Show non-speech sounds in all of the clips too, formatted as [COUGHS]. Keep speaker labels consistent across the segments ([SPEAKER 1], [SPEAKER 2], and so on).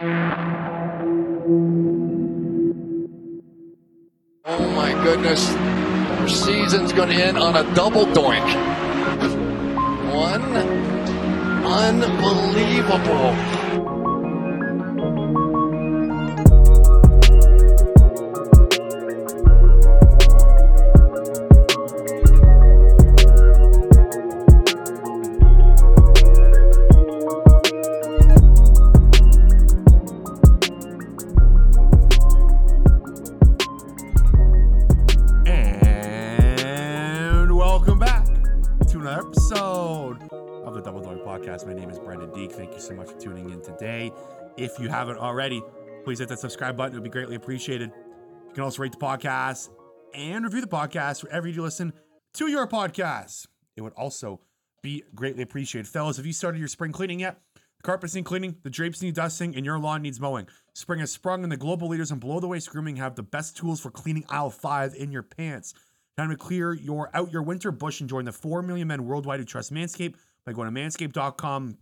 [SPEAKER 1] Oh my goodness. Our season's going to end on a double doink. One. Unbelievable.
[SPEAKER 2] If you haven't already, please hit that subscribe button. It would be greatly appreciated. You can also rate the podcast and review the podcast wherever you listen to your podcast. It would also be greatly appreciated. Fellas, have you started your spring cleaning yet? The carpets need cleaning, the drapes need dusting, and your lawn needs mowing. Spring has sprung, and the global leaders in below the waist grooming have the best tools for cleaning aisle five in your pants. Time to clear your out your winter bush and join the 4 million men worldwide who trust Manscaped by going to manscaped.com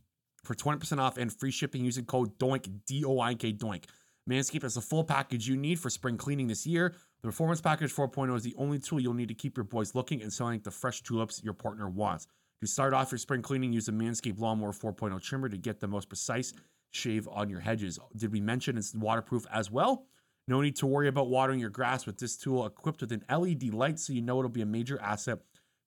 [SPEAKER 2] for 20% off and free shipping using code DOINK, D O I N K DOINK. Manscaped has the full package you need for spring cleaning this year. The Performance Package 4.0 is the only tool you'll need to keep your boys looking and selling the fresh tulips your partner wants. To start off your spring cleaning, use the Manscaped Lawnmower 4.0 trimmer to get the most precise shave on your hedges. Did we mention it's waterproof as well? No need to worry about watering your grass with this tool equipped with an LED light so you know it'll be a major asset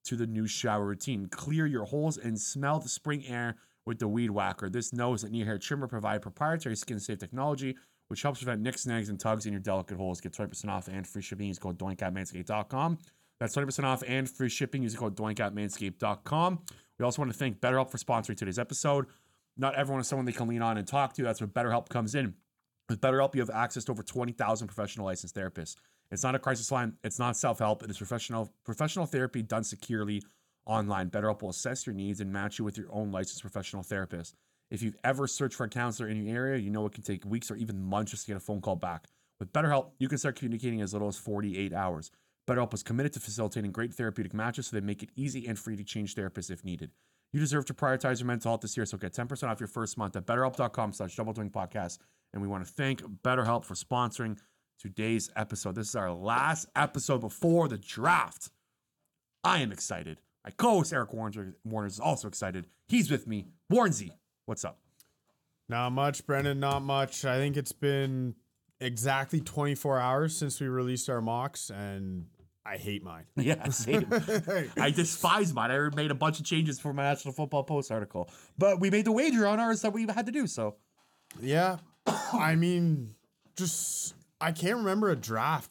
[SPEAKER 2] to the new shower routine. Clear your holes and smell the spring air with the Weed Whacker. This nose and ear hair trimmer provide proprietary skin safe technology which helps prevent nicks, snags, and tugs in your delicate holes. Get 20% off and free shipping. Use code doink at manscaped.com. That's 20% off and free shipping. Use code doink at manscaped.com. We also want to thank BetterHelp for sponsoring today's episode. Not everyone is someone they can lean on and talk to. That's where BetterHelp comes in. With BetterHelp, you have access to over 20,000 professional licensed therapists. It's not a crisis line. It's not self-help. It is professional professional therapy done securely online. BetterHelp will assess your needs and match you with your own licensed professional therapist. If you've ever searched for a counselor in your area, you know it can take weeks or even months just to get a phone call back. With BetterHelp, you can start communicating as little as 48 hours. BetterHelp is committed to facilitating great therapeutic matches so they make it easy and free to change therapists if needed. You deserve to prioritize your mental health this year, so get 10% off your first month at betterhelp.com slash podcast. And we want to thank BetterHelp for sponsoring today's episode. This is our last episode before the draft. I am excited. My co-host Eric Warner, Warner is also excited. He's with me. Warnsy, what's up?
[SPEAKER 3] Not much, Brenden. Not much. I think it's been exactly 24 hours since we released our mocks, and I hate mine. [LAUGHS]
[SPEAKER 2] Yeah, same. [LAUGHS] I despise mine. I made a bunch of changes for my National Football Post article, but we made the wager on ours that we had to do so.
[SPEAKER 3] yeah, [COUGHS] I mean, just I can't remember a draft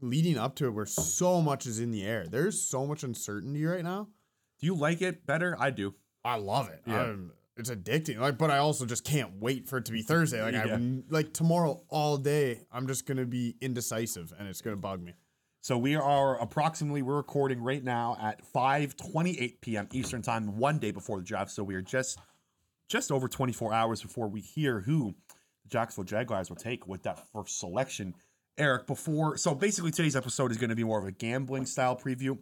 [SPEAKER 3] leading up to it where so much is in the air. There's so much uncertainty right now.
[SPEAKER 2] Do you like it better? I do.
[SPEAKER 3] I love it.
[SPEAKER 2] Yeah.
[SPEAKER 3] I'm- it's addicting. Like, but I also just can't wait for it to be Thursday. Like,
[SPEAKER 2] Yeah.
[SPEAKER 3] I like tomorrow all day. I'm just gonna be indecisive, and it's gonna bug me.
[SPEAKER 2] So we are approximately we're recording right now at 5:28 p.m. Eastern time, one day before the draft. So we are just just over 24 hours before we hear who the Jacksonville Jaguars will take with that first selection. Eric, before so basically today's episode is going to be more of a gambling style preview.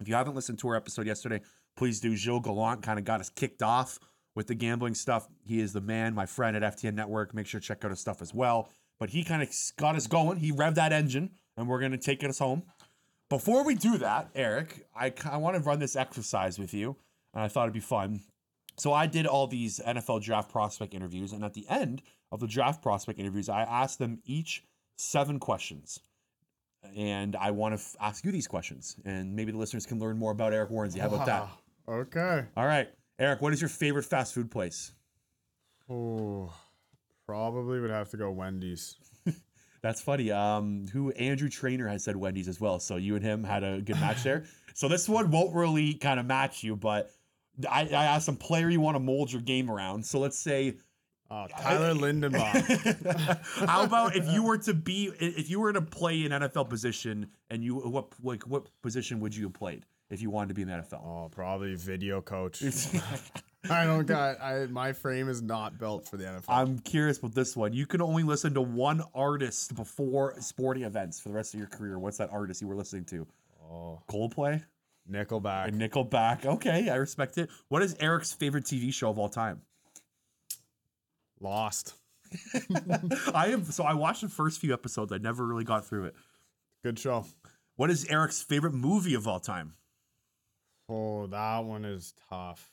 [SPEAKER 2] If you haven't listened to our episode yesterday, please do. Gilles Gallant kind of got us kicked off with the gambling stuff. He is the man, my friend at FTN Network. Make sure to check out his stuff as well. But he kind of got us going. He revved that engine, and we're going to take us home. Before we do that, Eric, I, I want to run this exercise with you, and I thought it'd be fun. So I did all these NFL draft prospect interviews, and at the end of the draft prospect interviews, I asked them each seven questions. And I want to f- ask you these questions, and maybe the listeners can learn more about Eric Warrensy. How about that?
[SPEAKER 3] Okay.
[SPEAKER 2] All right, Eric, what is your favorite fast food place?
[SPEAKER 3] Oh, probably would have to go Wendy's. [LAUGHS]
[SPEAKER 2] That's funny. Um, who Andrew Trainer has said Wendy's as well. So you and him had a good match there. [LAUGHS] So this one won't really kind of match you, but I, I asked some player you want to mold your game around. So let's say,
[SPEAKER 3] Oh, Tyler Linderbaum. [LAUGHS]
[SPEAKER 2] how about if you were to be, if you were to play an NFL position, and you what like what position would you have played if you wanted to be in the NFL?
[SPEAKER 3] oh, probably video coach. [LAUGHS] [LAUGHS] I don't got. I my frame is not built for the NFL.
[SPEAKER 2] I'm curious about this one. You can only listen to one artist before sporting events for the rest of your career. What's that artist you were listening to?
[SPEAKER 3] oh,
[SPEAKER 2] Coldplay?
[SPEAKER 3] Nickelback.
[SPEAKER 2] And Nickelback. Okay, I respect it. What is Eric's favorite TV show of all time?
[SPEAKER 3] Lost. [LAUGHS]
[SPEAKER 2] I am so I watched the first few episodes. I never really got through it.
[SPEAKER 3] Good show.
[SPEAKER 2] What is Eric's favorite movie of all time?
[SPEAKER 3] Oh, that one is tough.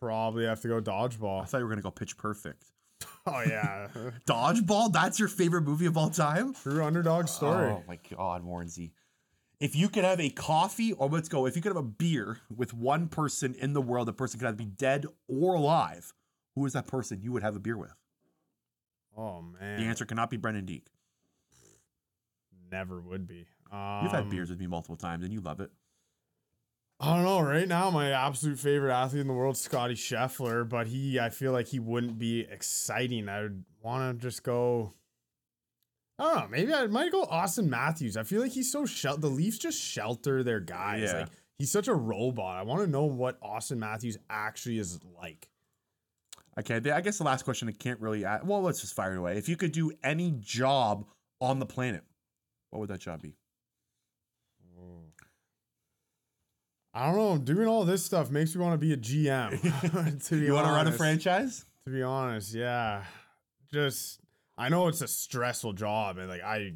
[SPEAKER 3] Probably have to go dodgeball.
[SPEAKER 2] I thought you were gonna go Pitch Perfect. [LAUGHS]
[SPEAKER 3] Oh yeah, [LAUGHS]
[SPEAKER 2] Dodgeball? That's your favorite movie of all time?
[SPEAKER 3] true underdog story.
[SPEAKER 2] Oh my god, Warrensy. If you could have a coffee, or let's go, if you could have a beer with one person in the world, the person could either be dead or alive, who is that person you would have a beer with?
[SPEAKER 3] Oh man,
[SPEAKER 2] The answer cannot be Brenden Deek.
[SPEAKER 3] never would be.
[SPEAKER 2] You've had
[SPEAKER 3] Um,
[SPEAKER 2] beers with me multiple times and you love it.
[SPEAKER 3] I don't know. Right now, my absolute favorite athlete in the world, Scotty Scheffler, but he, I feel like he wouldn't be exciting. I would want to just go. I don't know. Maybe I might go Auston Matthews. I feel like he's so shel- the Leafs just shelter their guys.
[SPEAKER 2] Yeah.
[SPEAKER 3] Like he's such a robot. I want to know what Auston Matthews actually is like.
[SPEAKER 2] Okay, I guess the last question I can't really add. Well, let's just fire it away. If you could do any job on the planet, what would that job be?
[SPEAKER 3] I don't know. Doing all this stuff makes me want to be a GM. [LAUGHS] to be
[SPEAKER 2] You want to run a franchise?
[SPEAKER 3] To be honest, yeah. Just I know it's a stressful job and like I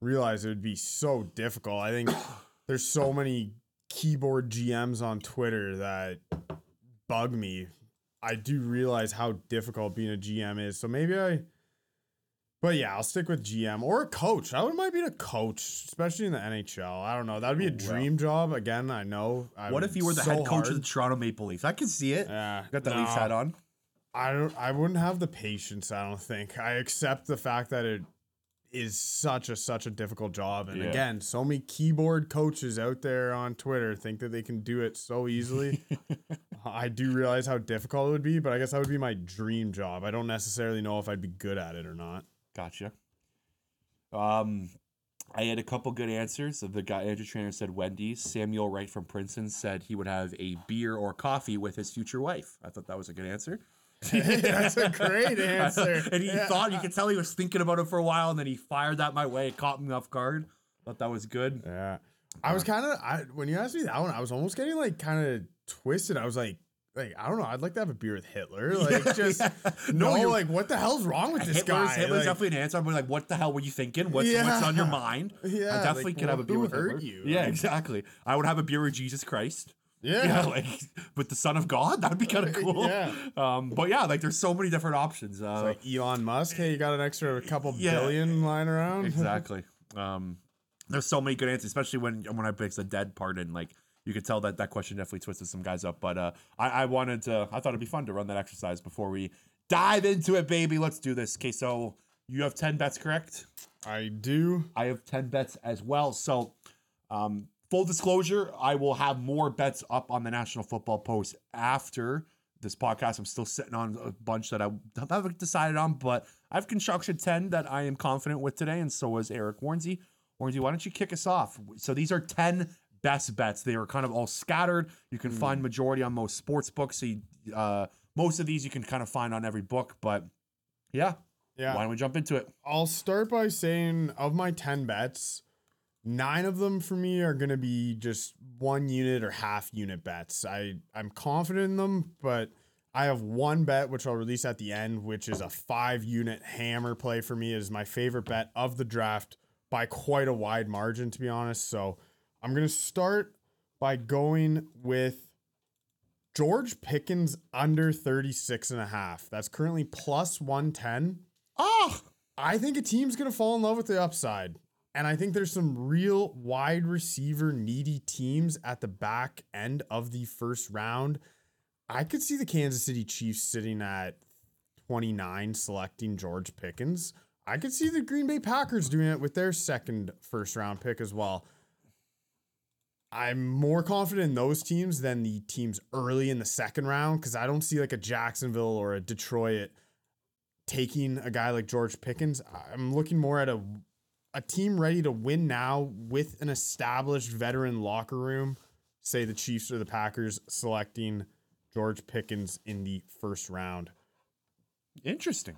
[SPEAKER 3] realize it would be so difficult. I think [COUGHS] there's so many keyboard GMs on Twitter that bug me. I do realize how difficult being a GM is. So maybe I but yeah, I'll stick with GM or a coach. I wouldn't mind being a coach, especially in the NHL. I don't know. That would be a
[SPEAKER 2] Oh,
[SPEAKER 3] dream job. Again, I know. I
[SPEAKER 2] What if you were the
[SPEAKER 3] so
[SPEAKER 2] head coach of the. Toronto Maple Leafs? I can see it.
[SPEAKER 3] Yeah,
[SPEAKER 2] Got the Leafs hat on.
[SPEAKER 3] I don't I wouldn't have the patience, I don't think. I accept the fact that it is such a such a difficult job. And
[SPEAKER 2] Yeah.
[SPEAKER 3] again, so many keyboard coaches out there on Twitter think that they can do it so easily. [LAUGHS] I do realize how difficult it would be, but I guess that would be my dream job. I don't necessarily know if I'd be good at it or not.
[SPEAKER 2] Gotcha. Um, I had a couple good answers. The guy Andrew Trainer said Wendy's. Samuel Wright from Princeton said he would have a beer or coffee with his future wife. I thought that was a good answer. [LAUGHS]
[SPEAKER 3] That's a great [LAUGHS] answer.
[SPEAKER 2] and he
[SPEAKER 3] Yeah.
[SPEAKER 2] thought you could tell he was thinking about it for a while, and then he fired that my way. It caught me off guard. Thought that was good.
[SPEAKER 3] Yeah. I was uh, kind of I when you asked me that one, I was almost getting like kind of twisted. I was like, like I don't know. I'd like to have a beer with Hitler. [LAUGHS] Like just
[SPEAKER 2] No,
[SPEAKER 3] no,
[SPEAKER 2] you're-
[SPEAKER 3] like what the hell's wrong with this
[SPEAKER 2] Hitler's,
[SPEAKER 3] guy?
[SPEAKER 2] Hitler's
[SPEAKER 3] Like,
[SPEAKER 2] definitely an answer. I'm like, what the hell were you thinking? What's,
[SPEAKER 3] Yeah.
[SPEAKER 2] what's on your mind?
[SPEAKER 3] Yeah,
[SPEAKER 2] I definitely
[SPEAKER 3] like,
[SPEAKER 2] could have a beer with
[SPEAKER 3] hurt
[SPEAKER 2] Hitler.
[SPEAKER 3] you?
[SPEAKER 2] Yeah,
[SPEAKER 3] Like-
[SPEAKER 2] exactly. I would have a beer with Jesus Christ.
[SPEAKER 3] Yeah,
[SPEAKER 2] Yeah, [LAUGHS] like with the Son of God, that'd be kind of [LAUGHS] cool.
[SPEAKER 3] Yeah.
[SPEAKER 2] Um, but yeah, like there's so many different options. Uh,
[SPEAKER 3] It's like Elon Musk. Hey, you got an extra couple
[SPEAKER 2] Yeah.
[SPEAKER 3] billion lying around?
[SPEAKER 2] exactly. Um, there's so many good answers, especially when when I picked the dead part and like you could tell that that question definitely twisted some guys up. But uh, I, I wanted to, I thought it'd be fun to run that exercise before we dive into it, baby. Let's do this. Okay, so you have ten bets, correct?
[SPEAKER 3] I do.
[SPEAKER 2] I have 10 bets as well. So, um, full disclosure, I will have more bets up on the National Football Post after this podcast. I'm still sitting on a bunch that I haven't decided on, but I've constructed 10 that I am confident with today, and so is Eric Warnsey. Warnsey, why don't you kick us off? So, these are 10 best bets. They are kind of all scattered. You can find majority on most sports books. So, you, uh, most of these you can kind of find on every book, but yeah.
[SPEAKER 3] Yeah.
[SPEAKER 2] Why don't we jump into it?
[SPEAKER 3] I'll start by saying of my 10 bets, nine of them for me are going to be just one unit or half unit bets. I, I'm confident in them, but I have one bet which I'll release at the end, which is a five unit hammer play for me. It is my favorite bet of the draft by quite a wide margin, to be honest. So I'm going to start by going with George Pickens under 36 and a half. That's currently plus 110.
[SPEAKER 2] Oh, ah!
[SPEAKER 3] I think a team's going to fall in love with the upside. And I think there's some real wide receiver needy teams at the back end of the first round. I could see the Kansas City Chiefs sitting at 29 selecting George Pickens. I could see the Green Bay Packers doing it with their second first round pick as well. I'm more confident in those teams than the teams early in the second round because I don't see like a Jacksonville or a Detroit taking a guy like George Pickens. I'm looking more at a a team ready to win now with an established veteran locker room. Say the Chiefs or the Packers selecting George Pickens in the first round.
[SPEAKER 2] interesting.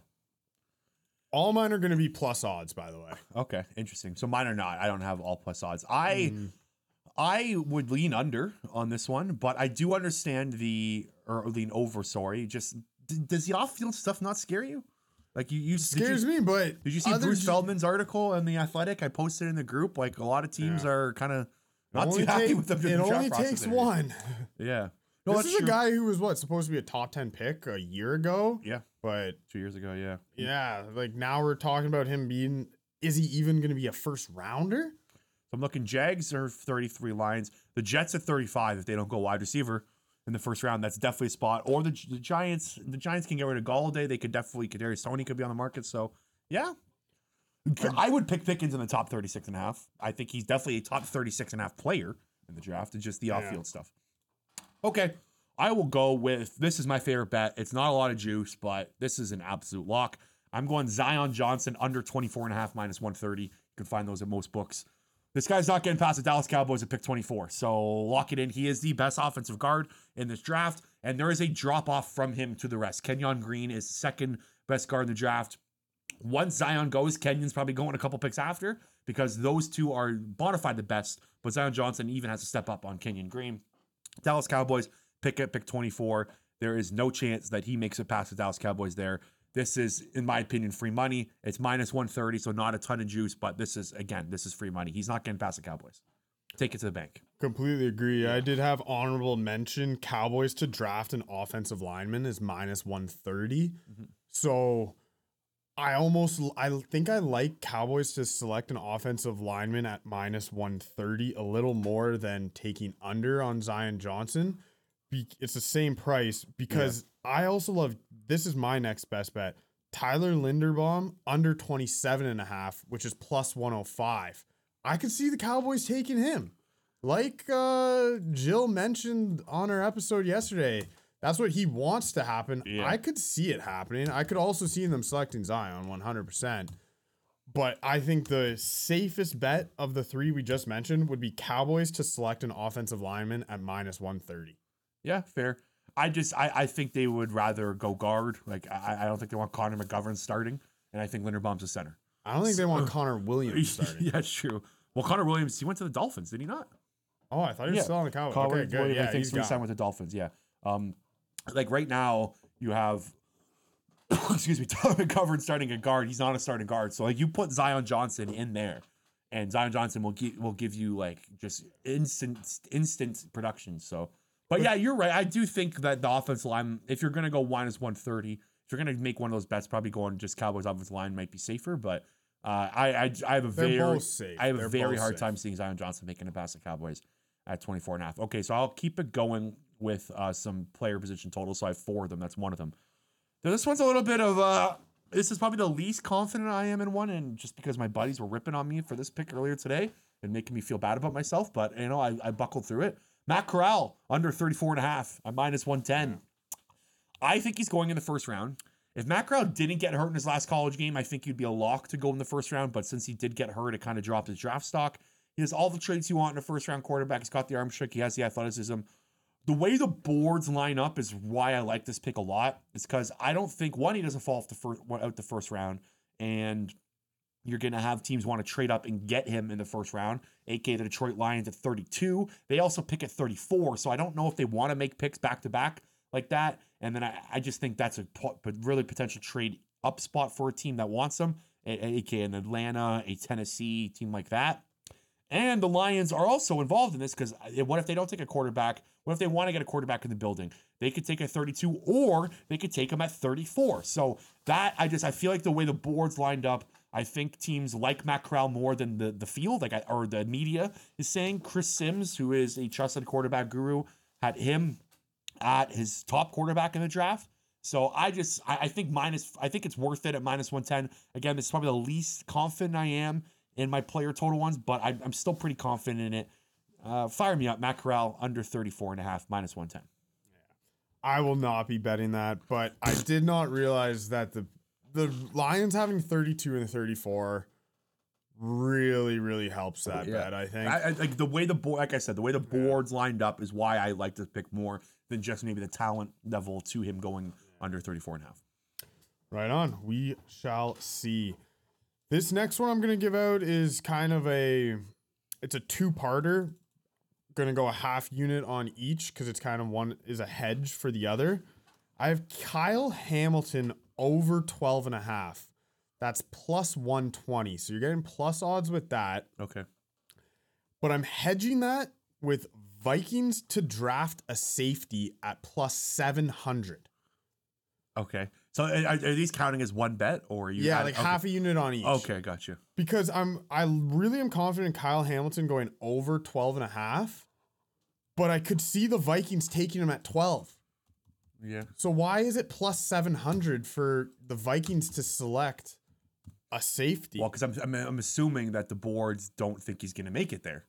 [SPEAKER 3] All mine are going to be plus odds, by the way.
[SPEAKER 2] Okay, interesting. So mine are not. I don't have all plus odds. I hmm. I would lean under on this one, but I do understand the or lean over. Sorry, just d- does the off-field stuff not scare you? Like you, you
[SPEAKER 3] Scares
[SPEAKER 2] you,
[SPEAKER 3] me, but
[SPEAKER 2] Did you see Bruce
[SPEAKER 3] G-
[SPEAKER 2] Feldman's article in the Athletic? I posted in the group. Like a lot of teams
[SPEAKER 3] Yeah.
[SPEAKER 2] are kind of not
[SPEAKER 3] only
[SPEAKER 2] too happy with them.
[SPEAKER 3] It only takes one. [LAUGHS]
[SPEAKER 2] Yeah. No,
[SPEAKER 3] this
[SPEAKER 2] that's
[SPEAKER 3] is a guy who was what supposed to be a top ten pick a year ago,
[SPEAKER 2] Yeah,
[SPEAKER 3] but
[SPEAKER 2] two years ago. Yeah.
[SPEAKER 3] yeah, like now we're talking about him being. Is he even going to be a first rounder?
[SPEAKER 2] So I'm looking. Jags are 33 lines. The Jets at 35 if they don't go wide receiver in the first round. That's definitely a spot. Or the, the Giants. The Giants can get rid of Golladay. They could definitely. Kadarius Toney could be on the market. So yeah. I would pick Pickens in the top 36 and a half. I think he's definitely a top 36 and a half player in the draft. It's just the off-field stuff. Okay. I will go with this is my favorite bet. It's not a lot of juice, but this is an absolute lock. I'm going Zion Johnson under 24 and a half minus 130. You can find those at most books. This guy's not getting past the Dallas Cowboys at pick 24. So lock it in. He is the best offensive guard in this draft, and there is a drop off from him to the rest. Kenyon Green is second best guard in the draft. Once Zion goes, Kenyon's probably going a couple picks after because those two are bona fide the best. But Zion Johnson even has to step up on Kenyon Green. Dallas Cowboys pick at pick 24. There is no chance that he makes it past the Dallas Cowboys there. This is, in my opinion, free money. It's minus 130, so not a ton of juice, but this is, again, this is free money. He's not getting past the Cowboys. Take it to the bank.
[SPEAKER 3] Completely agree. Yeah. I did have honorable mention Cowboys to draft an offensive lineman is minus 130.
[SPEAKER 2] Mm-hmm.
[SPEAKER 3] So I almost I think I like Cowboys to select an offensive lineman at minus 130 a little more than taking under on Zion Johnson. Be, it's the same price because I also love this is my next best bet. Tyler Linderbaum under 27 and a half, which is plus 105. I could see the Cowboys taking him. Like uh Jill mentioned on our episode yesterday, that's what he wants to happen.
[SPEAKER 2] Yeah.
[SPEAKER 3] I could see it happening. I could also see them selecting Zion 100%. But I think the safest bet of the three we just mentioned would be Cowboys to select an offensive lineman at minus 130.
[SPEAKER 2] Yeah, fair. I just, I, I think they would rather go guard. Like, I, I don't think they want Connor McGovern starting, and I think Linderbaum's a center.
[SPEAKER 3] I don't think they want Connor Williams [LAUGHS] starting.
[SPEAKER 2] yeah, it's true. Well, Connor Williams, he went to the Dolphins, did he not?
[SPEAKER 3] Oh, I thought he was
[SPEAKER 2] Yeah.
[SPEAKER 3] still on the Cowboys.
[SPEAKER 2] Connor
[SPEAKER 3] okay, good.
[SPEAKER 2] Williams,
[SPEAKER 3] Yeah,
[SPEAKER 2] I think
[SPEAKER 3] he's
[SPEAKER 2] he
[SPEAKER 3] gone.
[SPEAKER 2] signed with the Dolphins. Yeah. Um, like right now, you have, [COUGHS] excuse me, [COUGHS] Tom McGovern starting a guard. He's not a starting guard, so like you put Zion Johnson in there, and Zion Johnson will give will give you like just instant instant production. So, but yeah, you're right. I do think that the offensive line, if you're gonna go minus one thirty, if you're gonna make one of those bets, probably going just Cowboys offensive line might be safer. But uh, I, I I have a
[SPEAKER 3] They're
[SPEAKER 2] very
[SPEAKER 3] safe.
[SPEAKER 2] I have a
[SPEAKER 3] They're
[SPEAKER 2] very hard
[SPEAKER 3] safe.
[SPEAKER 2] time seeing Zion Johnson making a pass the Cowboys at 24 and a half. Okay, so I'll keep it going with uh, some player position totals. So I have four of them. That's one of them. Now, this one's a little bit of uh this is probably the least confident I am in one, and just because my buddies were ripping on me for this pick earlier today and making me feel bad about myself, but you know, I, I buckled through it. Matt Corral under 34 and a half, at minus 110. I think he's going in the first round. If Matt Corral didn't get hurt in his last college game, I think he'd be a lock to go in the first round. But since he did get hurt, it kind of dropped his draft stock. He has all the traits you want in a first round quarterback. He's got the arm trick. He has the athleticism. The way the boards line up is why I like this pick a lot. Is because I don't think one he doesn't fall off the first out the first round, and you're going to have teams want to trade up and get him in the first round, aka the Detroit Lions at 32. They also pick at 34, so I don't know if they want to make picks back to back like that. And then I, I just think that's a po- really potential trade up spot for a team that wants them, aka an Atlanta, a Tennessee team like that. And the Lions are also involved in this because uh, what if they don't take a quarterback? What if they want to get a quarterback in the building? They could take a 32 or they could take him at 34. So that I just I feel like the way the boards lined up, I think teams like Matt Corral more than the the field, like I, or the media is saying. Chris Sims, who is a trusted quarterback guru, had him at his top quarterback in the draft. So I just I, I think minus I think it's worth it at minus 110. Again, this is probably the least confident I am in my player total ones, but I, I'm still pretty confident in it. Uh, fire me up, Matt Corral under 34 and a half, minus 110.
[SPEAKER 3] I will not be betting that, but I did not realize that the the Lions having 32 and 34 really really helps that
[SPEAKER 2] Yeah.
[SPEAKER 3] bet, I think.
[SPEAKER 2] I, I, like the way the board, like I said, the way the boards lined up is why I like to pick more than just maybe the talent level to him going under 34 and a half.
[SPEAKER 3] Right on. We shall see. This next one I'm going to give out is kind of a it's a two-parter. Going to go a half unit on each cuz it's kind of one is a hedge for the other. I have Kyle Hamilton over 12 and a half. That's plus 120. So you're getting plus odds with that.
[SPEAKER 2] Okay.
[SPEAKER 3] But I'm hedging that with Vikings to draft a safety at plus 700.
[SPEAKER 2] Okay. So are, are these counting as one bet or are you?
[SPEAKER 3] Yeah,
[SPEAKER 2] add-
[SPEAKER 3] like
[SPEAKER 2] okay.
[SPEAKER 3] half a unit on each.
[SPEAKER 2] Okay, got you.
[SPEAKER 3] Because I'm I really am confident in Kyle Hamilton going over 12 and a half. But I could see the Vikings taking him at 12.
[SPEAKER 2] Yeah.
[SPEAKER 3] So why is it plus 700 for the Vikings to select a safety?
[SPEAKER 2] Well, because I'm, I'm I'm assuming that the boards don't think he's gonna make it there,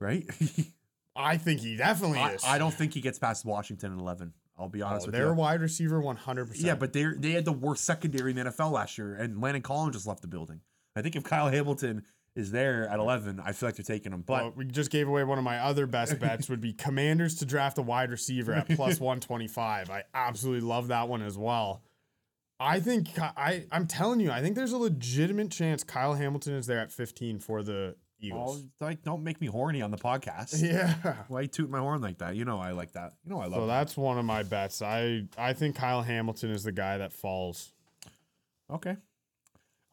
[SPEAKER 2] right? [LAUGHS]
[SPEAKER 3] I think he definitely
[SPEAKER 2] I,
[SPEAKER 3] is.
[SPEAKER 2] I don't think he gets past Washington in eleven. I'll be honest
[SPEAKER 3] Oh,
[SPEAKER 2] with
[SPEAKER 3] they're
[SPEAKER 2] you.
[SPEAKER 3] wide receiver 100%.
[SPEAKER 2] Yeah, but they they had the worst secondary in the NFL last year, and Landon Collins just left the building. I think if Kyle Hamilton is there at eleven, I feel like they're taking him. But
[SPEAKER 3] Well, we just gave away one of my other best [LAUGHS] bets would be Commanders to draft a wide receiver at plus 125. I absolutely love that one as well. I think I I'm telling you, I think there's a legitimate chance Kyle Hamilton is there at 15 for the
[SPEAKER 2] oh,
[SPEAKER 3] Eagles.
[SPEAKER 2] like, don't make me horny on the podcast. [LAUGHS]
[SPEAKER 3] Yeah.
[SPEAKER 2] Why toot my horn like that? You know I like that. You know I love
[SPEAKER 3] So
[SPEAKER 2] that.
[SPEAKER 3] that's one of my bets. I I think Kyle Hamilton is the guy that falls.
[SPEAKER 2] Okay.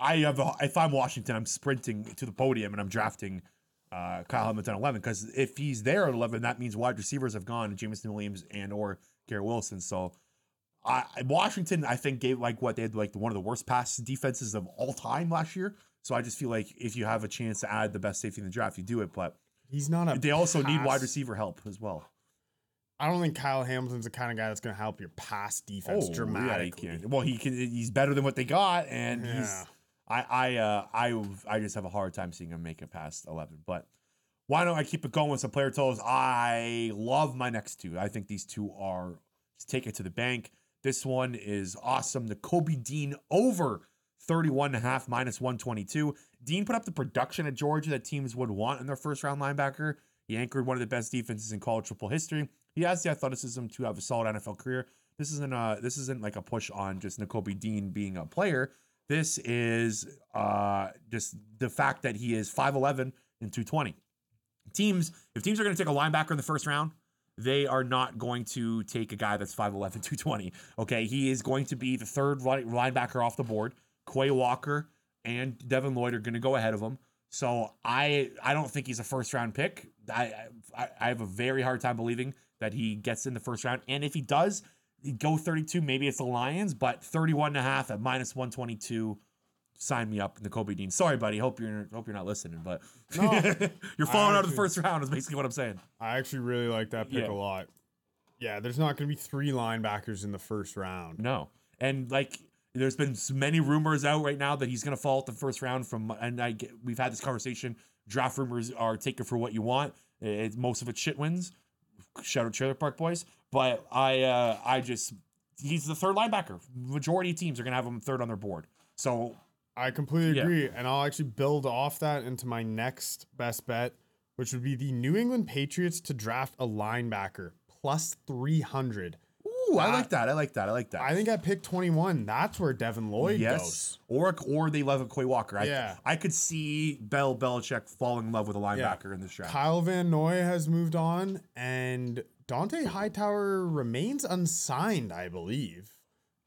[SPEAKER 2] I have a, if I'm Washington, I'm sprinting to the podium and I'm drafting uh, Kyle Hamilton 11 because if he's there at 11, that means wide receivers have gone, Jameson Williams and or Garrett Wilson. So I Washington, I think gave like what they had like one of the worst pass defenses of all time last year. So I just feel like if you have a chance to add the best safety in the draft, you do it. But
[SPEAKER 3] He's not a
[SPEAKER 2] they also need wide receiver help as well.
[SPEAKER 3] I don't think Kyle Hamilton's the kind of guy that's going to help your pass defense
[SPEAKER 2] Oh, yeah,
[SPEAKER 3] dramatically.
[SPEAKER 2] he can. Well, he can. He's better than what they got, and he's. I I uh I I just have a hard time seeing him make it past eleven. But why don't I keep it going with some player totals? I love my next two. I think these two are just take it to the bank. This one is awesome. Nakobe Dean over 31 and a half minus 122. Dean put up the production at Georgia that teams would want in their first round linebacker. He anchored one of the best defenses in college football history. He has the athleticism to have a solid NFL career. This isn't a this isn't like a push on just Nakobe Dean being a player. This is uh just the fact that he is 5'11 and 220. Teams, if teams are going to take a linebacker in the first round, they are not going to take a guy that's 5'11, 220. Okay. He is going to be the third linebacker off the board. Quay Walker and Devin Lloyd are going to go ahead of him. So I I don't think he's a first round pick. I, I I have a very hard time believing that he gets in the first round. And if he does go 32, maybe it's the Lions, but 31 and a half at minus 122. Sign me up in Nakobe Dean. Sorry, buddy. Hope you're hope you're not listening, but
[SPEAKER 3] No. [LAUGHS]
[SPEAKER 2] you're falling out of the first round. Is basically what I'm saying.
[SPEAKER 3] I actually really like that pick
[SPEAKER 2] Yeah.
[SPEAKER 3] a lot. Yeah, there's not going to be three linebackers in the first round.
[SPEAKER 2] No, and like there's been many rumors out right now that he's going to fall at the first round from, and I get, we've had this conversation. Draft rumors are take it for what you want. It, most of it shit wins. Shout out Trailer Park Boys, but I uh, I just he's the third linebacker. Majority of teams are going to have him third on their board. So
[SPEAKER 3] I completely
[SPEAKER 2] Yeah.
[SPEAKER 3] agree. And I'll actually build off that into my next best bet, which would be the New England Patriots to draft a linebacker plus 300.
[SPEAKER 2] Ooh, I like that. I like that. I like that.
[SPEAKER 3] I think at pick 21, that's where Devin Lloyd
[SPEAKER 2] yes,
[SPEAKER 3] goes.
[SPEAKER 2] or or they love a Quay Walker. I,
[SPEAKER 3] Yeah.
[SPEAKER 2] I could see Bell Belichick falling in love with a linebacker in this draft.
[SPEAKER 3] Kyle Van Noy has moved on, and Dont'a Hightower remains unsigned, I believe.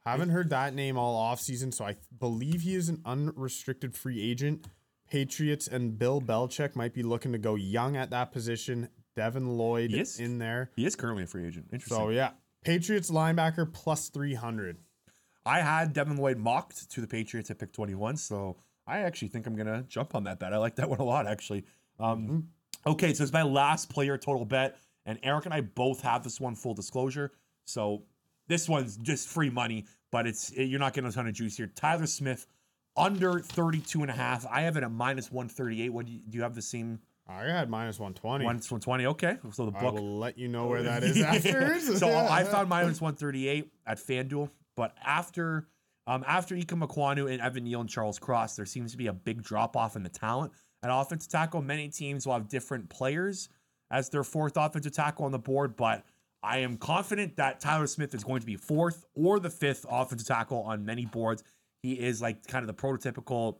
[SPEAKER 3] Haven't heard that name all offseason, so I believe he is an unrestricted free agent. Patriots and Bill Belichick might be looking to go young at that position. Devin Lloyd
[SPEAKER 2] is.
[SPEAKER 3] in there.
[SPEAKER 2] He is currently a free agent. Interesting.
[SPEAKER 3] So yeah, Patriots linebacker plus 300.
[SPEAKER 2] I had Devin Lloyd mocked to the Patriots at pick 21, so I actually think I'm gonna jump on that bet. I like that one a lot, actually. Um, Okay, so it's my last player total bet, and Eric and I both have this one full disclosure. So this one's just free money, but it's you're not getting a ton of juice here. Tyler Smith under 32 and a half. I have it at minus 138. What do you, do you have the same
[SPEAKER 3] I had minus 120.
[SPEAKER 2] minus 120? Okay, so the book.
[SPEAKER 3] I will let you know where that [LAUGHS] is afterwards.
[SPEAKER 2] so I [LAUGHS] found minus 138 at FanDuel, but after um, after Ikem Ekwonu and Evan Neal and Charles Cross, there seems to be a big drop off in the talent at offensive tackle. Many teams will have different players as their fourth offensive tackle on the board, but I am confident that Tyler Smith is going to be fourth or the fifth offensive tackle on many boards. He is like kind of the prototypical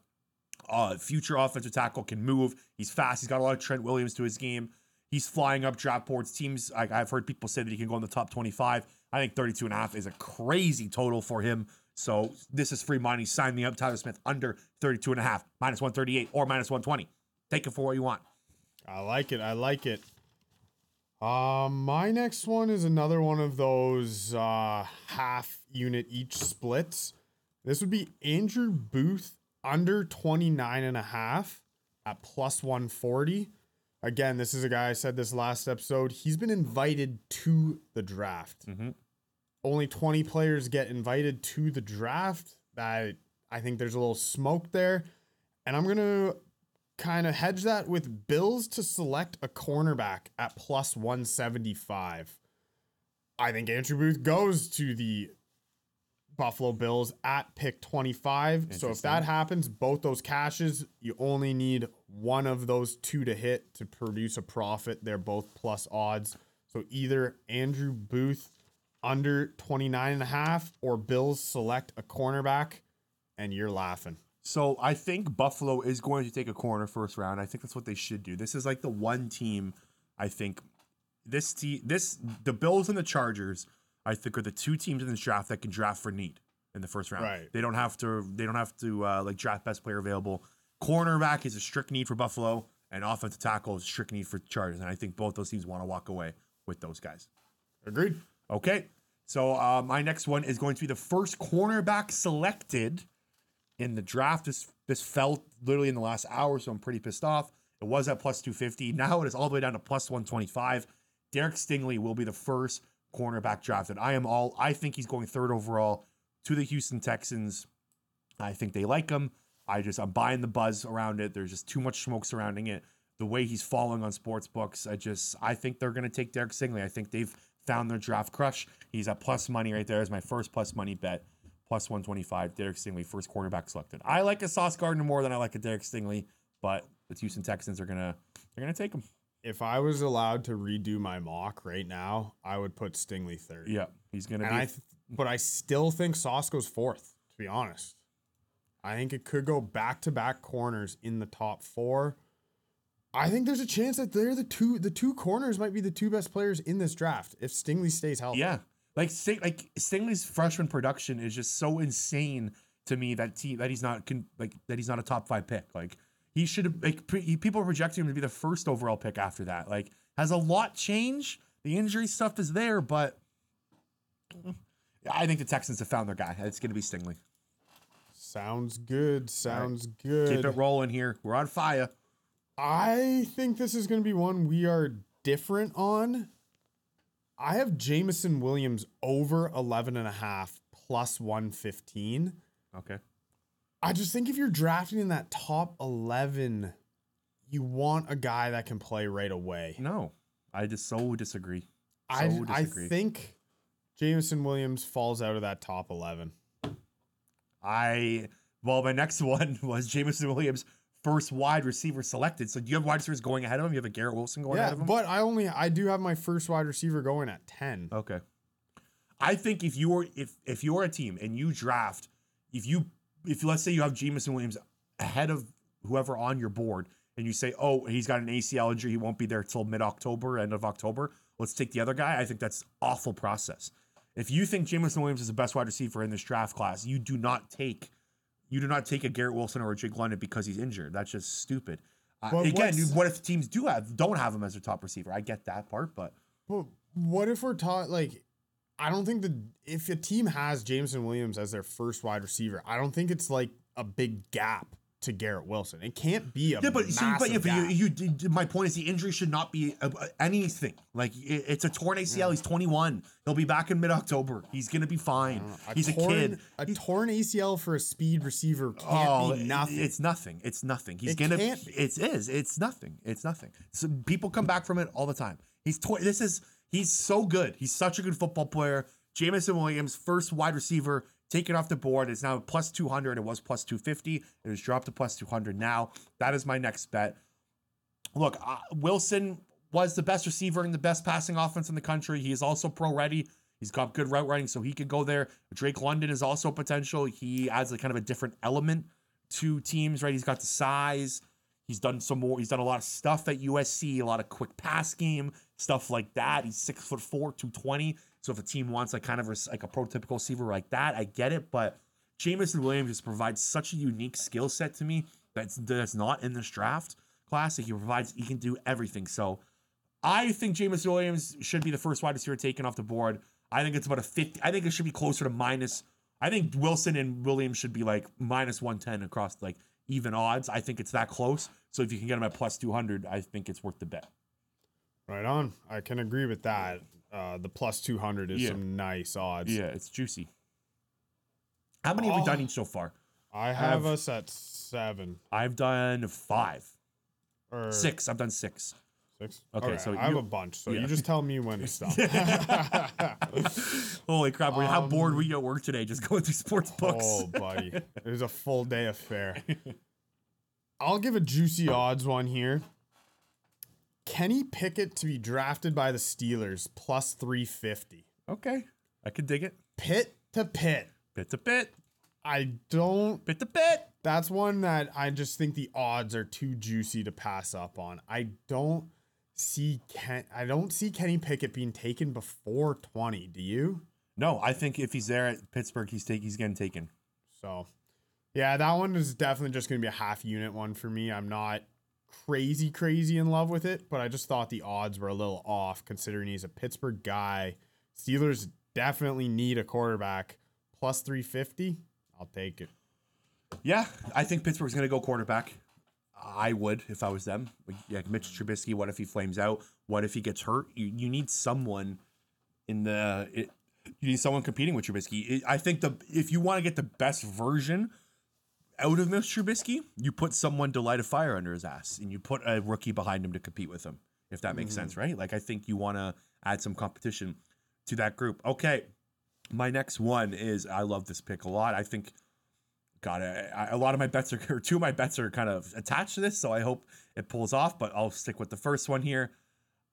[SPEAKER 2] uh, future offensive tackle, can move. He's fast. He's got a lot of Trent Williams to his game. He's flying up draft boards. Teams, I, I've heard people say that he can go in the top 25. I think 32 and a half is a crazy total for him. So this is free money. Sign me up, Tyler Smith, under 32 and a half, minus 138 or minus 120. Take it for what you want.
[SPEAKER 3] I like it. I like it. Um, my next one is another one of those uh half unit each splits. This would be Andrew Booth under 29 and a half at plus 140. Again, this is a guy I said this last episode. He's been invited to the draft.
[SPEAKER 2] Mhm.
[SPEAKER 3] Only 20 players get invited to the draft. That I think there's a little smoke there. And I'm going to kind of hedge that with Bills to select a cornerback at plus 175. I think Andrew Booth goes to the Buffalo Bills at pick 25. So if that happens, both those caches, you only need one of those two to hit to produce a profit. They're both plus odds. So either Andrew Booth under 29 and a half or Bills select a cornerback and you're laughing.
[SPEAKER 2] So I think Buffalo is going to take a corner first round. I think that's what they should do. This is like the one team I think this team this the Bills and the Chargers I think are the two teams in this draft that can draft for need in the first round.
[SPEAKER 3] Right.
[SPEAKER 2] They don't have to they don't have to uh, like draft best player available. Cornerback is a strict need for Buffalo and offensive tackle is a strict need for Chargers and I think both those teams want to walk away with those guys.
[SPEAKER 3] Agreed.
[SPEAKER 2] Okay. So uh, my next one is going to be the first cornerback selected in the draft. This this fell literally in the last hour, so I'm pretty pissed off. It was at plus 250. Now it is all the way down to plus 125. Derek Stingley will be the first cornerback drafted. I am all I think he's going third overall to the Houston Texans. I think they like him. I just I'm buying the buzz around it. There's just too much smoke surrounding it. The way he's falling on sports books, I just I think they're gonna take Derek Stingley. I think they've found their draft crush. He's at plus money right there as my first plus money bet. Plus 125. Derek Stingley, first quarterback selected. I like a Sauce Gardner more than I like a Derek Stingley, but the Houston Texans are gonna they're gonna take him.
[SPEAKER 3] If I was allowed to redo my mock right now, I would put Stingley third.
[SPEAKER 2] Yeah, he's gonna
[SPEAKER 3] And
[SPEAKER 2] be.
[SPEAKER 3] I, th- but I still think Sauce goes fourth. To be honest, I think it could go back to back corners in the top four. I think there's a chance that they're the two. The two corners might be the two best players in this draft if Stingley stays healthy.
[SPEAKER 2] Yeah, like Sting, like Stingley's freshman production is just so insane to me that he that he's not con, like that he's not a top five pick. Like he should have like pre, people are projecting him to be the first overall pick after that. Like has a lot changed. The injury stuff is there, but I think the Texans have found their guy. It's going to be Stingley.
[SPEAKER 3] Sounds good. Sounds good.
[SPEAKER 2] Keep it rolling here. We're on fire.
[SPEAKER 3] I think this is going to be one we are different on. I have Jameson Williams over 11 and a half plus 115.
[SPEAKER 2] Okay.
[SPEAKER 3] I just think if you're drafting in that top 11, you want a guy that can play right away.
[SPEAKER 2] No, I just so disagree. So
[SPEAKER 3] I, I think Jameson Williams falls out of that top 11.
[SPEAKER 2] I well, my next [LAUGHS] one was Jameson Williams, first wide receiver selected. So do you have wide receivers going ahead of him? You have a Garrett Wilson going
[SPEAKER 3] Yeah,
[SPEAKER 2] ahead of him?
[SPEAKER 3] but I only I do have my first wide receiver going at 10.
[SPEAKER 2] Okay. I think if you were if if you're a team and you draft, if you if let's say you have Jameson Williams ahead of whoever on your board, and you say, oh, he's got an ACL injury, he won't be there till mid October, end of October. Let's take the other guy. I think that's awful process. If you think Jameson Williams is the best wide receiver in this draft class, you do not take you do not take a Garrett Wilson or a Drake London because he's injured. That's just stupid. Uh, again, what if teams do have don't have him as their top receiver? I get that part, but
[SPEAKER 3] But what if we're taught like I don't think that if a team has Jameson Williams as their first wide receiver, I don't think it's like a big gap to Garrett Wilson. It can't be a
[SPEAKER 2] Yeah, but see, but, yeah, but you, you, my point is the injury should not be anything. Like it- it's a torn ACL. He's 21. He'll be back in mid October. He's gonna be fine. He's
[SPEAKER 3] torn,
[SPEAKER 2] a kid.
[SPEAKER 3] A torn ACL for a speed receiver can't
[SPEAKER 2] Oh,
[SPEAKER 3] be nothing.
[SPEAKER 2] It's nothing. It's nothing. He's
[SPEAKER 3] It
[SPEAKER 2] gonna.
[SPEAKER 3] can't be.
[SPEAKER 2] It is. It's nothing. It's nothing. So people come back from it all the time. He's tw- This is. He's so good. He's such a good football player. Jameson Williams, first wide receiver, taken off the board. It's now plus 200. It was plus 250. It has dropped to plus 200 now. That is my next bet. Look, uh, Wilson was the best receiver and the best passing offense in the country. He is also pro ready. He's got good route running, so he could go there. Drake London is also potential. He adds a kind of a different element to teams, right? He's got the size. He's done some more. He's done a lot of stuff at USC, a lot of quick pass game, stuff like that. He's six foot four, 220. So if a team wants like kind of like a prototypical receiver like that, I get it. But Jameson Williams just provides such a unique skill set to me that's that's not in this draft class. That He provides he can do everything. So I think Jameson Williams should be the first wide receiver taken off the board. I think it's about a 50. I think it should be closer to minus. I think Wilson and Williams should be like minus 110 across like even odds. I think it's that close. So if you can get them at plus 200, I think it's worth the bet.
[SPEAKER 3] Right on. I can agree with that. Uh, the plus 200 is
[SPEAKER 2] Yeah.
[SPEAKER 3] some nice odds.
[SPEAKER 2] Yeah, it's juicy. How many have we
[SPEAKER 3] Oh.
[SPEAKER 2] done each so far?
[SPEAKER 3] I have
[SPEAKER 2] have-
[SPEAKER 3] us at seven
[SPEAKER 2] I've done five,
[SPEAKER 3] or
[SPEAKER 2] six. I've done six.
[SPEAKER 3] Six.
[SPEAKER 2] Okay, so
[SPEAKER 3] I have a bunch. So
[SPEAKER 2] yeah.
[SPEAKER 3] you just tell me when to stop. [LAUGHS]
[SPEAKER 2] Holy crap! we're how um, bored were you at work today? Just going through sports books.
[SPEAKER 3] oh, buddy, [LAUGHS] it was a full day affair. I'll give a juicy odds one here. Kenny Pickett to be drafted by the Steelers plus 350.
[SPEAKER 2] Okay, I can dig it.
[SPEAKER 3] Pit to pit.
[SPEAKER 2] Pit to pit.
[SPEAKER 3] I don't
[SPEAKER 2] bit to bit.
[SPEAKER 3] That's one that I just think the odds are too juicy to pass up on. I don't see Ken I don't see Kenny Pickett being taken before 20. Do you?
[SPEAKER 2] No, I think if he's there at Pittsburgh, he's take, he's getting taken.
[SPEAKER 3] So yeah, that one is definitely just gonna be a half unit one for me. I'm not crazy, crazy in love with it, but I just thought the odds were a little off considering he's a Pittsburgh guy. Steelers definitely need a quarterback. Plus 350. I'll take it.
[SPEAKER 2] Yeah, I think Pittsburgh's going to go quarterback. I would if I was them. Like, Mitch Trubisky. What if he flames out? What if he gets hurt? You, you need someone in the. It, you need someone competing with Trubisky. It- I think the if you want to get the best version out of Mitch Trubisky, you put someone to light a fire under his ass, and you put a rookie behind him to compete with him. If that makes sense, mm-hmm. right? Like I think you want to add some competition to that group. Okay, my next one is I love this pick a lot. I think God, I, I, a lot of my bets are, [LAUGHS] or two of my bets are kind of attached to this, so I hope it pulls off. But I'll stick with the first one here.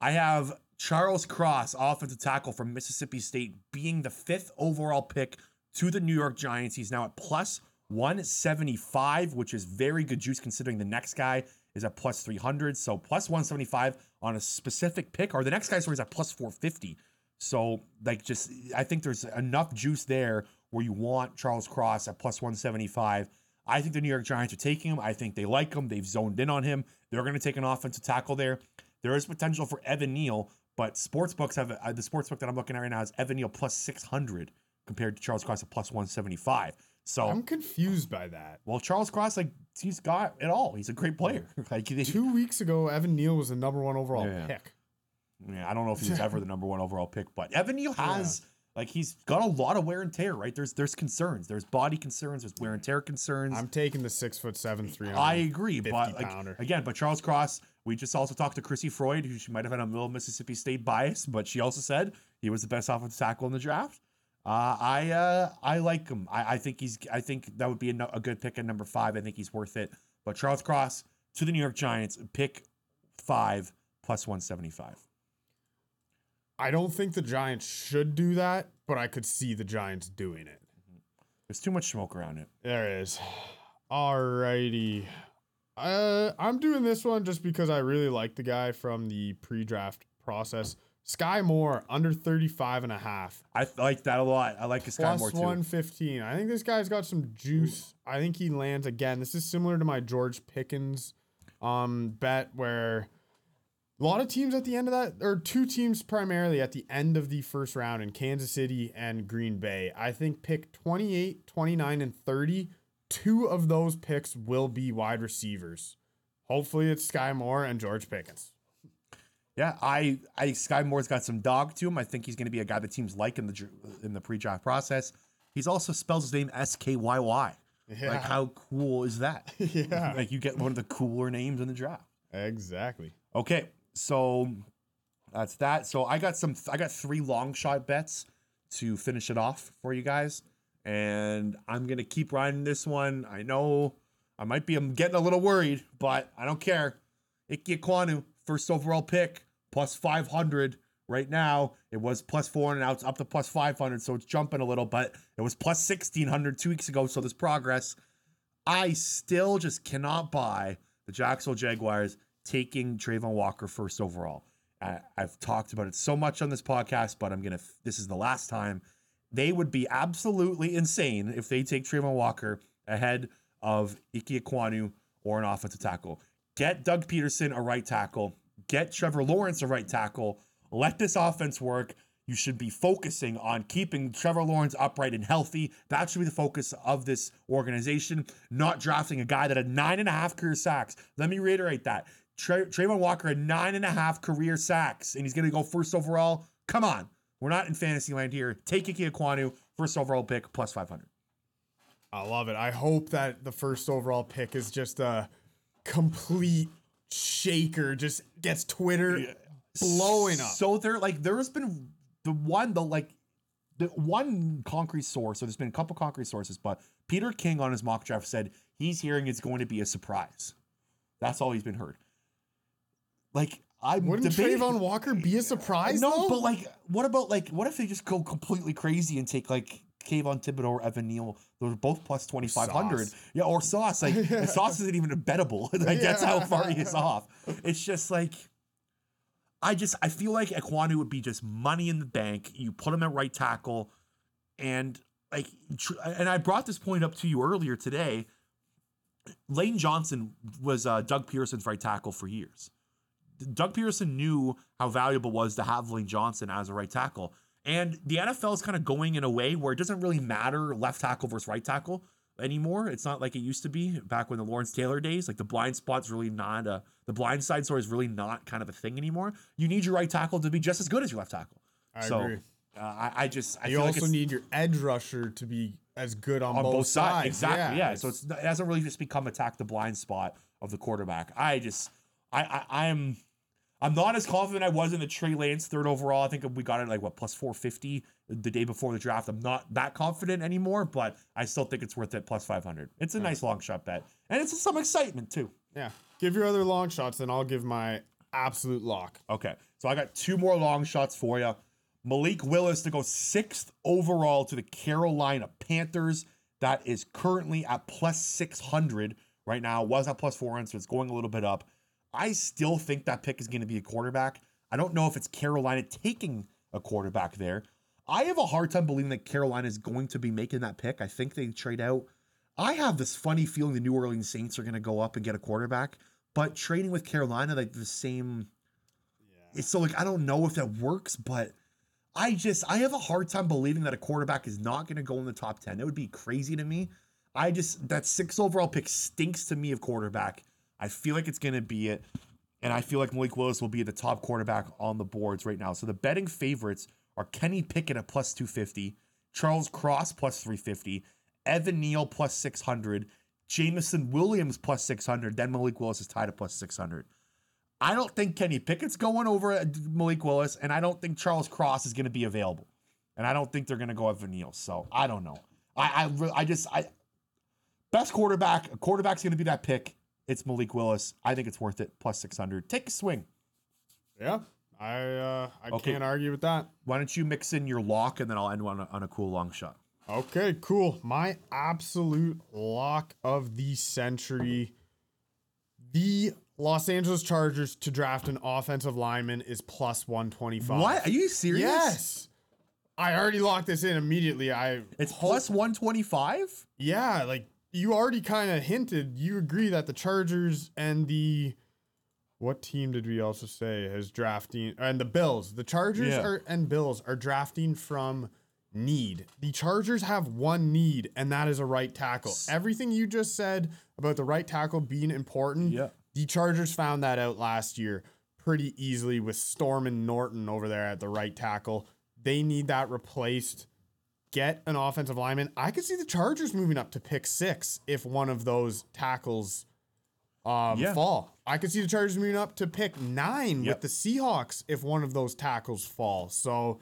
[SPEAKER 2] I have Charles Cross, offensive tackle from Mississippi State, being the fifth overall pick to the New York Giants. He's now at plus 175, which is very good juice considering the next guy is at plus 300. So plus 175 on a specific pick, or the next guy's is at plus 450. So, like, just I think there's enough juice there where you want Charles Cross at plus 175. I think the New York Giants are taking him. I think they like him. They've zoned in on him. They're going to take an offensive tackle there. There is potential for Evan Neal, but sports books have uh, the sports book that I'm looking at right now is Evan Neal plus 600 compared to Charles Cross at plus 175. So,
[SPEAKER 3] I'm confused by that.
[SPEAKER 2] well, Charles Cross, like, he's got it all. He's a great player. [LAUGHS] like, he-
[SPEAKER 3] Two weeks ago, Evan Neal was the number one overall
[SPEAKER 2] Yeah.
[SPEAKER 3] pick.
[SPEAKER 2] Yeah, I don't know if he was [LAUGHS] ever the number one overall pick, but Evan Neal has like he's got a lot of wear and tear, right? There's there's concerns, there's body concerns, there's wear and tear concerns.
[SPEAKER 3] I'm taking the six foot seven, three.
[SPEAKER 2] I agree, but like, again, but Charles Cross, we just also talked to Chrissy Freud, who she might have had a little Mississippi State bias, but she also said he was the best offensive tackle in the draft. Uh, I uh, I like him. I, I think he's. I think that would be a, no- a good pick at number five. I think he's worth it. But Charles Cross to the New York Giants, pick five plus one seventy five.
[SPEAKER 3] I don't think the Giants should do that, but I could see the Giants doing it.
[SPEAKER 2] There's too much smoke around it.
[SPEAKER 3] There is. Alrighty. Uh, I'm doing this one just because I really like the guy from the pre-draft process. Skyy Moore, under 35 and a half.
[SPEAKER 2] I like that a lot. I like Sky
[SPEAKER 3] Plus
[SPEAKER 2] more too.
[SPEAKER 3] 115. I think this guy's got some juice. I think he lands again. This is similar to my George Pickens um bet where a lot of teams at the end of that, or two teams primarily at the end of the first round in Kansas City and Green Bay. I think pick 28, 29, and 30. Two of those picks will be wide receivers. Hopefully it's Skyy Moore and George Pickens.
[SPEAKER 2] Yeah, I, I Skyy Moore's got some dog to him. I think he's going to be a guy the teams like in the in the pre-draft process. He's also spells his name S K Y Y.
[SPEAKER 3] Yeah.
[SPEAKER 2] Like how cool is that? [LAUGHS]
[SPEAKER 3] yeah.
[SPEAKER 2] like you get one of the cooler names in the draft.
[SPEAKER 3] Exactly.
[SPEAKER 2] Okay, so that's that. So I got some. I got three long shot bets to finish it off for you guys, and I'm gonna keep riding this one. I know I might be. I'm getting a little worried, but I don't care. Ike Ekwonu, first overall pick, plus 500 right now. It was plus 400, now it's up to plus 500, so it's jumping a little, but it was plus 1600 two weeks ago, so there's progress. I still just cannot buy the Jacksonville Jaguars taking Travon Walker first overall. I, I've talked about it so much on this podcast, but I'm gonna. This is the last time. They would be absolutely insane if they take Travon Walker ahead of Ike Ekwonu or an offensive tackle. Get Doug Pederson a right tackle. Get Trevor Lawrence a right tackle. Let this offense work. You should be focusing on keeping Trevor Lawrence upright and healthy. That should be the focus of this organization, not drafting a guy that had nine and a half career sacks. Let me reiterate that. Tra- Travon Walker had nine and a half career sacks, and he's going to go first overall. Come on. We're not in fantasy land here. Take Ike Ekwonu, first overall pick, plus 500.
[SPEAKER 3] I love it. I hope that the first overall pick is just a complete shaker, just gets Twitter blowing up.
[SPEAKER 2] So there, like, there's been the one, the like, the one concrete source. So there's been a couple concrete sources, but Peter King on his mock draft said he's hearing it's going to be a surprise. That's all he's been heard. Like, I'm
[SPEAKER 3] Wouldn't
[SPEAKER 2] debating-
[SPEAKER 3] Travon Walker be a surprise?
[SPEAKER 2] No,
[SPEAKER 3] though?
[SPEAKER 2] but like, what about like, what if they just go completely crazy and take like Kayvon Thibodeaux or Evan Neal? Those are both plus twenty five hundred. Yeah, or Sauce. Like, [LAUGHS] and Sauce isn't even a bettable. [LAUGHS] like, that's how far he is off. [LAUGHS] It's just like, I just I feel like Ekwonu would be just money in the bank. You put him at right tackle, and like, and I brought this point up to you earlier today. Lane Johnson was uh, Doug Pederson's right tackle for years. Doug Pederson knew how valuable it was to have Lane Johnson as a right tackle. And the NFL is kind of going in a way where it doesn't really matter left tackle versus right tackle anymore. It's not like it used to be back when the Lawrence Taylor days. Like the blind spot's really not a the blind side story is really not kind of a thing anymore. You need your right tackle to be just as good as your left tackle.
[SPEAKER 3] I
[SPEAKER 2] so
[SPEAKER 3] agree.
[SPEAKER 2] Uh, I, I just I
[SPEAKER 3] you
[SPEAKER 2] like
[SPEAKER 3] also
[SPEAKER 2] it's
[SPEAKER 3] need your edge rusher to be as good on,
[SPEAKER 2] on
[SPEAKER 3] both, sides.
[SPEAKER 2] Exactly. Yeah. So it's, it hasn't really just become attack the blind spot of the quarterback. I just I I, I am I'm not as confident I was in the Trey Lance third overall. I think we got it like what plus 450 the day before the draft. I'm not that confident anymore, but I still think it's worth it plus 500. It's a nice long shot bet, and it's some excitement too.
[SPEAKER 3] yeah. Give your other long shots, and I'll give my absolute lock.
[SPEAKER 2] Okay, so I got two more long shots for you. Malik Willis to go sixth overall to the Carolina Panthers. That is currently at plus 600 right now. Was at plus 400, so it's going a little bit up. I still think that pick is going to be a quarterback. I don't know if it's Carolina taking a quarterback there. I have a hard time believing that Carolina is going to be making that pick. I think they trade out. I have this funny feeling the New Orleans Saints are going to go up and get a quarterback, but trading with Carolina, like the same. It's so like I don't know if that works, but I just I have a hard time believing that a quarterback is not going to go in the top ten. It would be crazy to me. I just that six overall pick stinks to me of quarterback. I feel like it's going to be it, and I feel like Malik Willis will be the top quarterback on the boards right now. So the betting favorites are Kenny Pickett at plus two fifty, Charles Cross plus three fifty, Evan Neal plus six hundred, Jameson Williams plus six hundred. Then Malik Willis is tied at plus six hundred. I don't think Kenny Pickett's going over Malik Willis, and I don't think Charles Cross is going to be available, and I don't think they're going to go Evan Neal. So I don't know. I I, I just I best quarterback. Quarterback's going to be that pick. It's Malik Willis. I think it's worth it. Plus six hundred. Take a swing.
[SPEAKER 3] Yeah. I uh, I
[SPEAKER 2] Okay.
[SPEAKER 3] can't argue with that.
[SPEAKER 2] Why don't you mix in your lock, and then I'll end on a, on a cool long shot.
[SPEAKER 3] Okay, cool. My absolute lock of the century. The Los Angeles Chargers to draft an offensive lineman is plus 125.
[SPEAKER 2] What? Are you serious?
[SPEAKER 3] Yes. I already locked this in immediately. I
[SPEAKER 2] It's
[SPEAKER 3] hope-
[SPEAKER 2] plus one twenty five.
[SPEAKER 3] Yeah, like you already kind of hinted. You agree that the Chargers and the what team did we also say is drafting and the Bills. The Chargers
[SPEAKER 2] Yeah.
[SPEAKER 3] are and Bills are drafting from need. The Chargers have one need, and that is a right tackle. Everything you just said about the right tackle being important,
[SPEAKER 2] Yeah.
[SPEAKER 3] the Chargers found that out last year pretty easily with Storm and Norton over there at the right tackle. They need that replaced. Get an offensive lineman. I could see the Chargers moving up to pick six if one of those tackles um,
[SPEAKER 2] Yeah.
[SPEAKER 3] fall. I could see the Chargers moving up to pick nine
[SPEAKER 2] Yep.
[SPEAKER 3] with the Seahawks if one of those tackles fall. So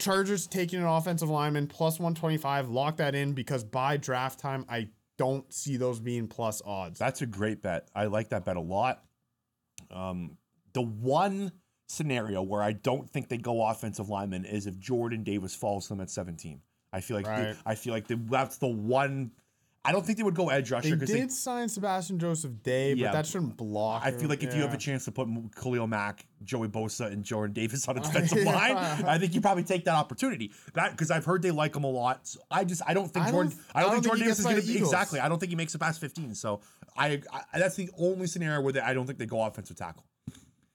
[SPEAKER 3] Chargers taking an offensive lineman plus 125, lock that in because by draft time, I don't see those being plus odds.
[SPEAKER 2] That's a great bet. I like that bet a lot. Um, the one scenario where I don't think they go offensive lineman is if Jordan Davis falls to them at 17. I feel like
[SPEAKER 3] Right.
[SPEAKER 2] I feel like the, that's the one. I don't think they would go edge rusher
[SPEAKER 3] They did sign Sebastian Joseph Day, but
[SPEAKER 2] Yeah.
[SPEAKER 3] that shouldn't block.
[SPEAKER 2] I feel like if you have a chance to put Khalil Mack, Joey Bosa, and Jordan Davis on [LAUGHS] a defensive
[SPEAKER 3] Yeah.
[SPEAKER 2] line, I think you probably take that opportunity. That because I've heard they like him a lot. So I just I don't think
[SPEAKER 3] I don't-
[SPEAKER 2] Jordan I don't, think Jordan Davis is going to be exactly. I don't think he makes it past 15. So I, I that's the only scenario where they, I don't think they go offensive tackle.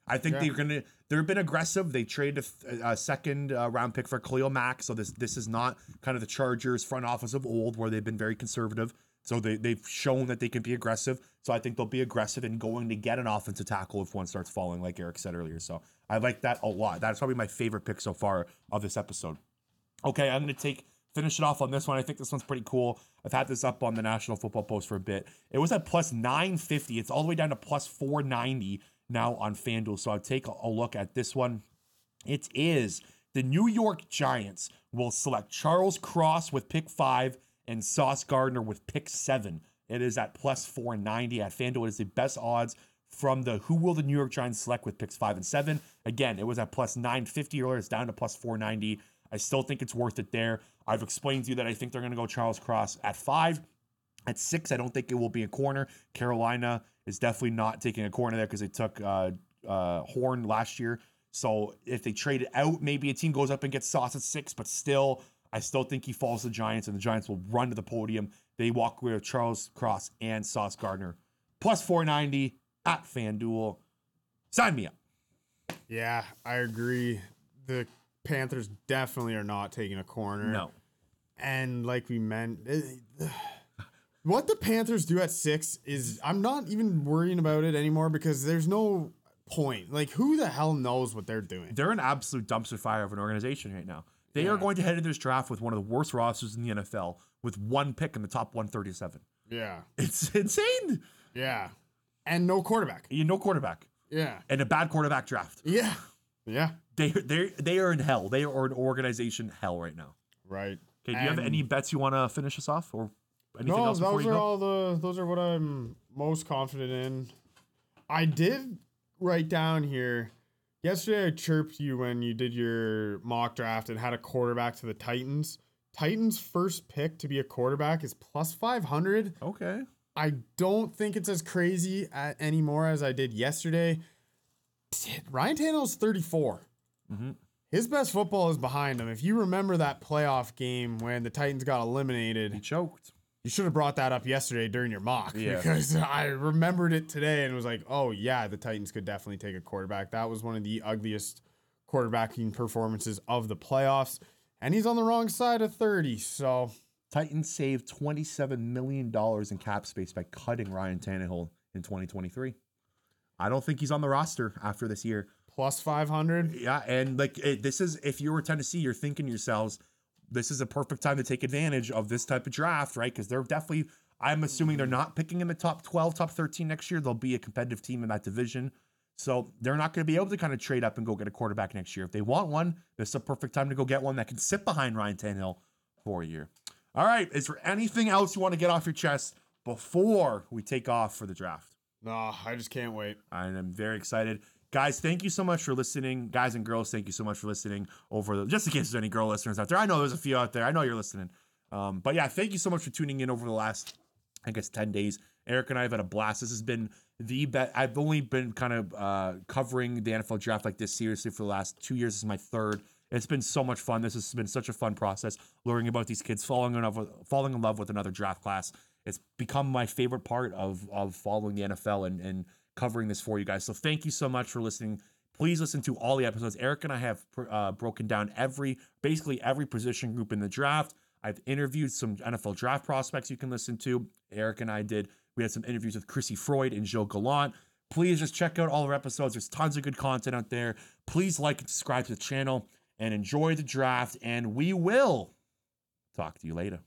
[SPEAKER 2] I think
[SPEAKER 3] Yeah.
[SPEAKER 2] they're gonna. They've been aggressive. They traded a, a second uh, round pick for Khalil Mack. So this this is not kind of the Chargers front office of old, where they've been very conservative. So they they've shown that they can be aggressive. So I think they'll be aggressive in going to get an offensive tackle if one starts falling, like Eric said earlier. So I like that a lot. That's probably my favorite pick so far of this episode. Okay, I'm gonna take finish it off on this one. I think this one's pretty cool. I've had this up on the National Football Post for a bit. It was at plus 950. It's all the way down to plus 490 now on FanDuel. So I'll take a- look at this one. It is the New York Giants will select Charles Cross with pick five and Sauce Gardner with pick seven. It is at plus 490 at FanDuel. It is the best odds from the who will the New York Giants select with picks five and seven. Again, it was at plus 950 earlier. It's down to plus 490. I still think it's worth it there. I've explained to you that I think they're going to go Charles Cross at five. At six, I don't think it will be a corner. Carolina is definitely not taking a corner there because they took uh, uh, Horn last year. So if they trade it out, maybe a team goes up and gets Sauce at six, but still, I still think he falls to the Giants, and the Giants will run to the podium. They walk away with Charles Cross and Sauce Gardner. Plus 490 at FanDuel. Sign me up.
[SPEAKER 3] Yeah, I agree. The Panthers definitely are not taking a corner.
[SPEAKER 2] No.
[SPEAKER 3] And like we meant, eh, what the Panthers do at six is I'm not even worrying about it anymore because there's no point. Like, who the hell knows what they're doing?
[SPEAKER 2] They're an absolute dumpster fire of an organization right now. They are going to head into this draft with one of the worst rosters in the NFL with one pick in the top 137.
[SPEAKER 3] Yeah,
[SPEAKER 2] It's insane.
[SPEAKER 3] yeah, and no quarterback.
[SPEAKER 2] You no quarterback
[SPEAKER 3] Yeah,
[SPEAKER 2] and a bad quarterback draft.
[SPEAKER 3] yeah, yeah.
[SPEAKER 2] They they they are in hell. They are an organization hell right now.
[SPEAKER 3] Right.
[SPEAKER 2] Okay, do you have any bets you want to finish us off or anything
[SPEAKER 3] no,
[SPEAKER 2] else
[SPEAKER 3] those are all the. Those are what I'm most confident in. I did write down here. Yesterday, I chirped you when you did your mock draft and had a quarterback to the Titans. Titans' first pick to be a quarterback is plus 500.
[SPEAKER 2] okay.
[SPEAKER 3] I don't think it's as crazy a anymore as I did yesterday. Ryan Tannehill's 34.
[SPEAKER 2] Mhm.
[SPEAKER 3] His best football is behind him. If you remember that playoff game when the Titans got eliminated,
[SPEAKER 2] He choked.
[SPEAKER 3] You should have brought that up yesterday during your mock
[SPEAKER 2] Yeah.
[SPEAKER 3] because [LAUGHS] I remembered it today and was like, oh, yeah, the Titans could definitely take a quarterback. That was one of the ugliest quarterbacking performances of the playoffs. And he's on the wrong side of 30. So,
[SPEAKER 2] Titans saved $27 million in cap space by cutting Ryan Tannehill in 2023. I don't think he's on the roster after this year.
[SPEAKER 3] plus 500.
[SPEAKER 2] Yeah, and like it, this is if you were Tennessee, you're thinking to yourselves, this is a perfect time to take advantage of this type of draft, right? Because they're definitely, I'm assuming they're not picking in the top 12, top 13 next year. They'll be a competitive team in that division. So they're not going to be able to kind of trade up and go get a quarterback next year. If they want one, this is a perfect time to go get one that can sit behind Ryan Tannehill for a year. All right, is there anything else you want to get off your chest before we take off for the draft?
[SPEAKER 3] No, I just can't wait.
[SPEAKER 2] I am very excited. Guys, thank you so much for listening. Guys and girls, thank you so much for listening over the just in case there's any girl listeners out there. I know there's a few out there. I know you're listening. Um, but yeah, thank you so much for tuning in over the last, I guess, 10 days. Eric and I have had a blast. This has been the best. I've only been kind of uh, covering the NFL draft like this seriously for the last two years. This is my third. It's been so much fun. This has been such a fun process learning about these kids, falling in love with, falling in love with another draft class. It's become my favorite part of of following the NFL and and covering this for you guys. So thank you so much for listening. Please listen to all the episodes. Eric and I have uh, broken down every, basically every position group in the draft. I've interviewed some NFL draft prospects you can listen to. Eric and I did. We had some interviews with Chrissy Freud and Joe Gallant. Please just check out all our episodes. There's tons of good content out there. Please like and subscribe to the channel and enjoy the draft. And we will talk to you later.